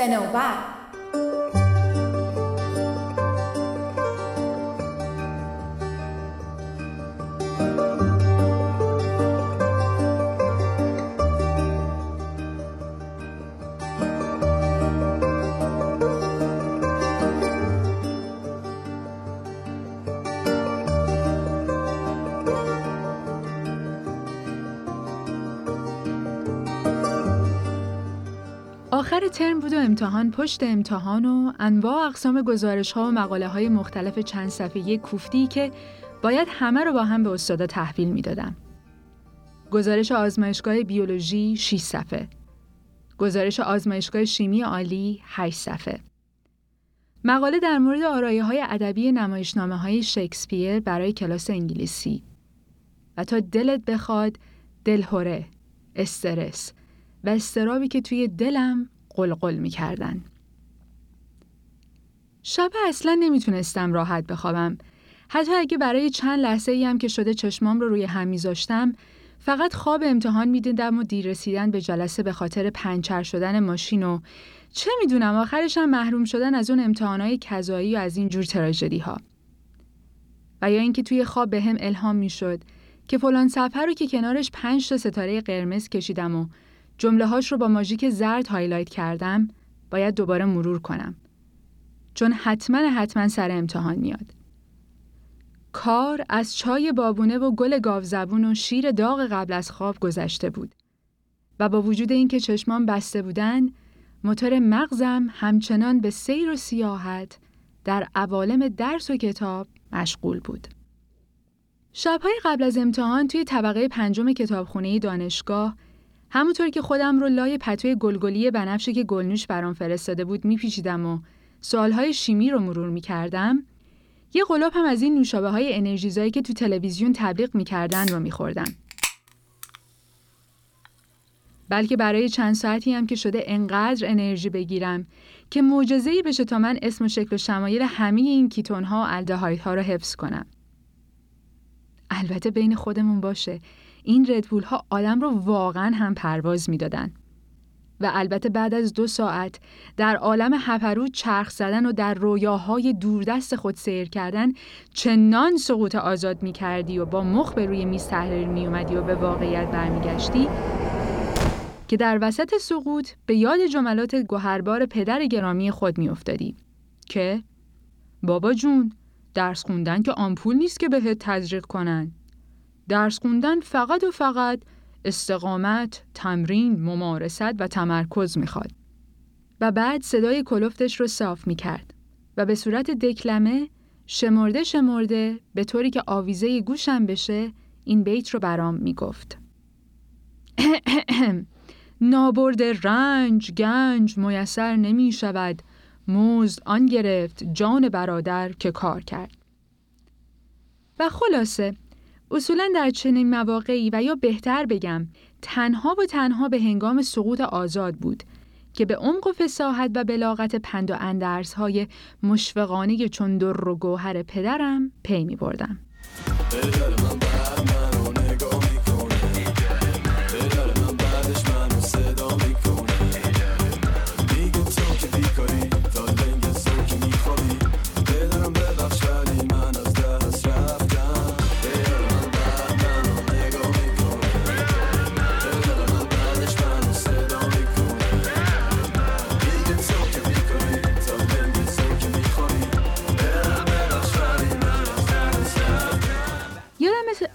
Ka na? آخر ترم بود و امتحان پشت امتحان و انواع اقسام گزارش ها و مقاله های مختلف چند صفحه کوفتی که باید همه رو با هم به استادا تحویل می‌دادم. گزارش آزمایشگاه بیولوژی 6 صفحه. گزارش آزمایشگاه شیمی عالی 8 صفحه. مقاله در مورد آرایه های ادبی نمایشنامه های شکسپیر برای کلاس انگلیسی و تا دلت بخواد دلهوره استرس و استرابی که توی دلم قلقل می کردن. شب اصلا نمی‌تونستم راحت بخوابم. حتی اگه برای چند لحظه ای هم که شده چشمام رو روی هم میذاشتم فقط خواب امتحان می‌دیدم و دیر رسیدن به جلسه به خاطر پنچر شدن ماشین و چه می‌دونم آخرش هم محروم شدن از اون امتحانای کذایی و از این جور تراژدی ها. و یا اینکه توی خواب بهم الهام می‌شد که فلان سطر رو که کنارش پنج تا ستاره قرمز کشیدم و جمله هاش رو با ماژیک زرد هایلایت کردم باید دوباره مرور کنم. چون حتما حتما سر امتحان میاد. کار از چای بابونه و گل گاوزبون و شیر داغ قبل از خواب گذشته بود. و با وجود اینکه چشمان بسته بودن، موتور مغزم همچنان به سیر و سیاحت در عوالم درس و کتاب مشغول بود. شبهای قبل از امتحان توی طبقه پنجم کتابخونه دانشگاه همونطور که خودم رو لای پتوی گلگلی بنفشه که گلنوش برام فرستاده بود میپیچیدم و سوالهای شیمی رو مرور می‌کردم یه غلاب هم از این نوشابه های انرژیزایی که تو تلویزیون تبلیغ می‌کردن رو میخوردم. بلکه برای چند ساعتی هم که شده انقدر انرژی بگیرم که معجزه‌ای بشه تا من اسم و شکل و شمایل همه این کیتون ها و الدهایدها رو حفظ کنم. البته بین خودمون باشه این ردبول ها آدم رو واقعا هم پرواز می‌دادن. و البته بعد از دو ساعت در عالم هپرو چرخ زدن و در رویاهای دوردست خود سیر کردن چنان سقوط آزاد می کردی و با مخ به روی میز تحریر می اومدی و به واقعیت برمیگشتی که در وسط سقوط به یاد جملات گوهربار پدر گرامی خود می افتادی که بابا جون درس خوندن که آمپول نیست که بهت تزریق کنن درس خوندن فقط و فقط استقامت، تمرین، ممارست و تمرکز می‌خواد. و بعد صدای کلفتش رو صاف می‌کرد و به صورت دکلمه شمرده شمرده به طوری که آویزه گوشم بشه این بیت رو برام می‌گفت. نابرد رنج گنج میسر نمی شود موز آن گرفت جان برادر که کار کرد. و خلاصه اصولا در چنین مواقعی و یا بهتر بگم تنها و تنها به هنگام سقوط آزاد بود که به عمق و فساحت و بلاغت پند و اندرس های مشفقانه چون در و گوهر پدرم پی می بردم.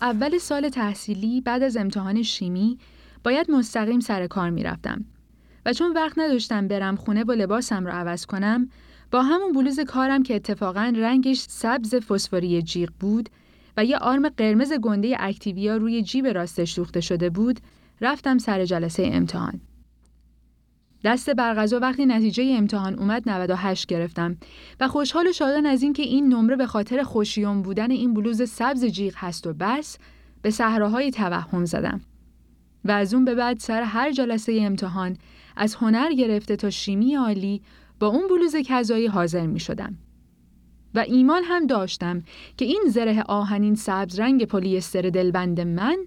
اول سال تحصیلی بعد از امتحان شیمی باید مستقیم سر کار می‌رفتم. و چون وقت نداشتم برم خونه و لباسم رو عوض کنم با همون بلوز کارم که اتفاقا رنگش سبز فسفوری جیغ بود و یه آرم قرمز گنده اکتیویا روی جیب راستش دوخته شده بود رفتم سر جلسه امتحان. دست برغذا وقتی نتیجه امتحان اومد 98 گرفتم و خوشحال و شادان از اینکه این نمره به خاطر خوشیوم بودن این بلوز سبز جیغ هست و بس به صحراهای توهم زدم و از اون به بعد سر هر جلسه امتحان از هنر گرفته تا شیمی عالی با اون بلوز کذایی حاضر می شدم. و ایمان هم داشتم که این زره آهنین سبز رنگ پلیستر دلبند من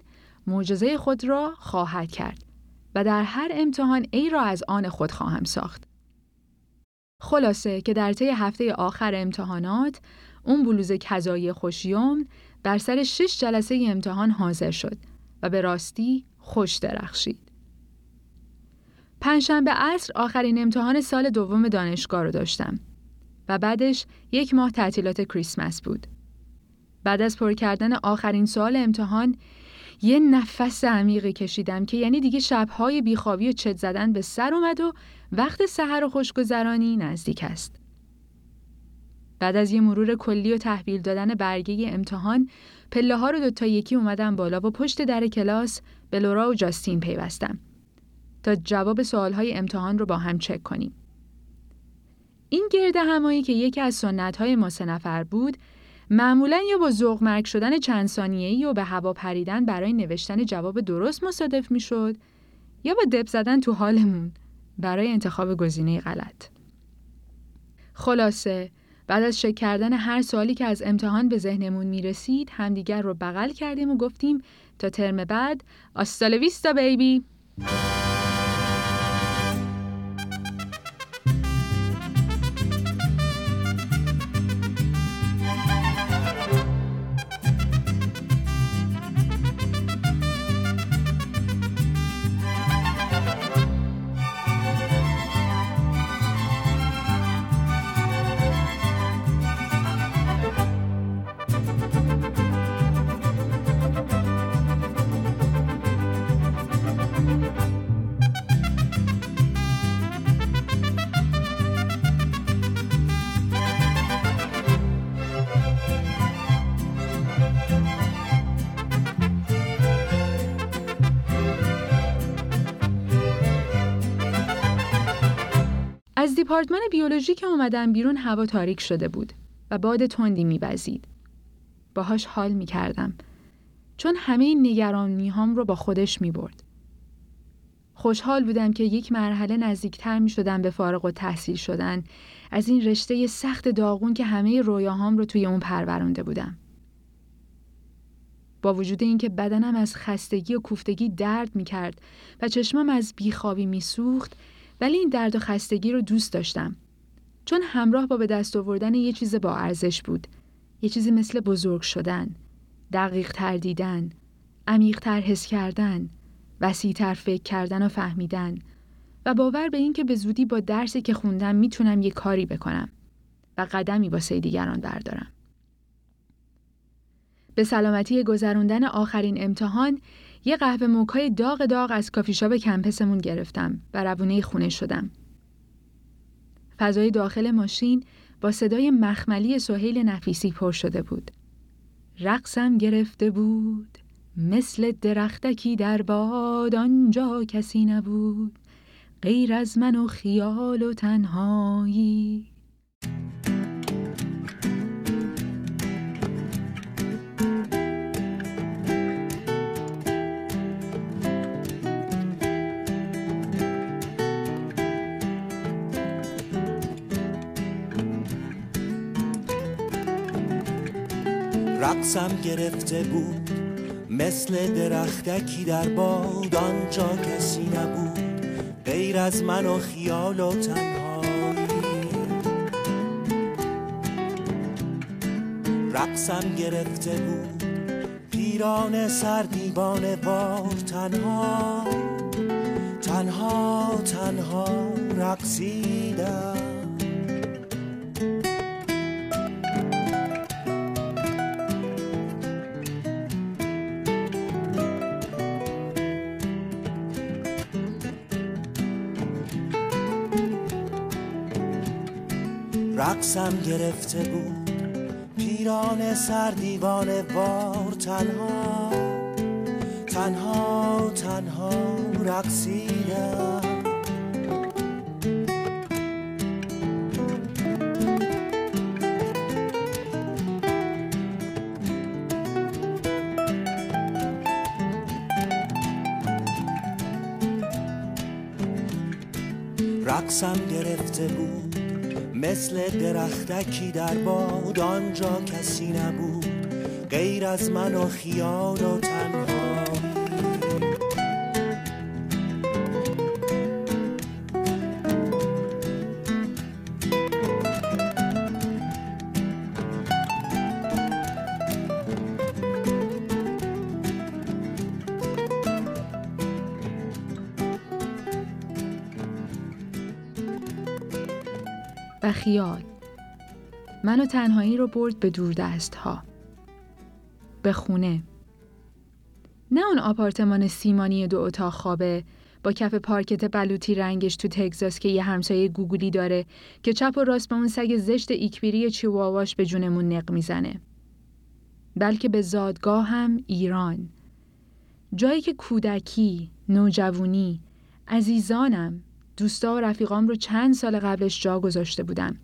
معجزه خود را خواهد کرد و در هر امتحان ای را از آن خود خواهم ساخت. خلاصه که در طی هفته آخر امتحانات اون بلوز کذایی خوشیوم بر سر شش جلسه امتحان حاضر شد و به راستی خوش درخشید. پنجشنبه عصر آخرین امتحان سال دوم دانشگاه رو داشتم و بعدش یک ماه تعطیلات کریسمس بود. بعد از پر کردن آخرین سوال امتحان یه نفس عمیقی کشیدم که یعنی دیگه شبهای بیخوابی و چت زدن به سر اومد و وقت سحر و خوشگذرانی نزدیک است. بعد از یه مرور کلی و تحویل دادن برگه امتحان پله ها رو دوتا یکی اومدم بالا و پشت در کلاس به لورا و جاستین پیوستم تا جواب های امتحان رو با هم چک کنیم. این گرد همایی که یکی از سنت های ما سه نفر بود معمولا یا با ذوق مرگ شدن چند ثانیه‌ای و به هوا پریدن برای نوشتن جواب درست مصادف می‌شد یا با دب زدن تو حالمون برای انتخاب گزینه غلط. خلاصه بعد از شک کردن هر سوالی که از امتحان به ذهنمون می رسید همدیگر رو بغل کردیم و گفتیم تا ترم بعد آستالویستا بیبی دیپارتمان بیولوژی که اومدم بیرون هوا تاریک شده بود و باد تندی میبزید. باهاش حال می‌کردم چون همه نگرانی هم رو با خودش می‌برد. خوشحال بودم که یک مرحله نزدیکتر می شدم به فارغ و تحصیل شدن از این رشته سخت داغون که همه رویاهام رو توی اون پرورانده بودم. با وجود اینکه بدنم از خستگی و کوفتگی درد می کرد و چشمم از بیخوابی می سوخت ولی این درد و خستگی رو دوست داشتم. چون همراه با به دست آوردن یه چیز با ارزش بود. یه چیزی مثل بزرگ شدن دقیق تر دیدن عمیق تر حس کردن وسیع تر فکر کردن و فهمیدن و باور به این که به زودی با درسی که خوندم می‌تونم یه کاری بکنم و قدمی واسه دیگران بردارم. به سلامتی گذروندن آخرین امتحان یه قهوه موکای داغ داغ از کافیشاپ کمپسمون گرفتم و روونه خونه شدم. فضای داخل ماشین با صدای مخملی سهیل نفیسی پر شده بود. رقصم گرفته بود مثل درختکی در باد آنجا کسی نبود غیر از من و خیال و تنهایی رقصم گرفته بود. مثل درختکی در باد آنجا کسی نبود. غیر از من و خیال و تنهایی. رقصم گرفته بود. پیران سر دیوان وار تنها تنها تنها رقصیدم. رقصم گرفته بود. پیران سر دیوان وار تنها تنها تنها رقصیدم. رقصم گرفته بود. مثل درختکی در باد. آنجا کسی نبود غیر از من و خیال خیال من و تنهایی رو برد به دوردست ها به خونه نه اون آپارتمان سیمانی دو اتاق خوابه با کف پارکت بلوطی رنگش تو تگزاس که یه همسایه گوگلی داره که چپ و راست به اون سگ زشت ایکبیری چیواواش به جونمون نق می‌زنه. بلکه به زادگاه هم ایران. جایی که کودکی، نوجوانی، عزیزانم، دوستا و رفیقام رو چند سال قبلش جا گذاشته بودم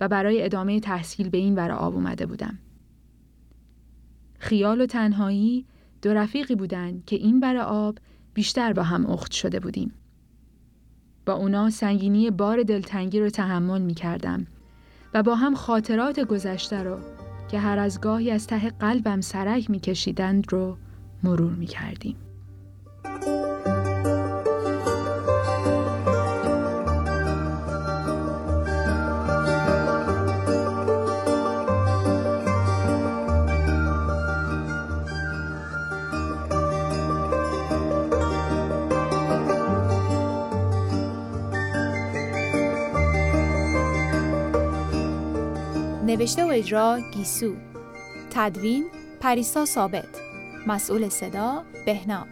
و برای ادامه تحصیل به این ور آب اومده بودم. خیال و تنهایی دو رفیقی بودن که این بر آب بیشتر با هم اخت شده بودیم. با اونا سنگینی بار دلتنگی رو تحمل می کردم و با هم خاطرات گذشته رو که هر از گاهی از ته قلبم سرک می کشیدند رو مرور می کردیم. نوشته و اجرا گیسو. تدوین پریسا ثابت. مسئول صدا بهنام.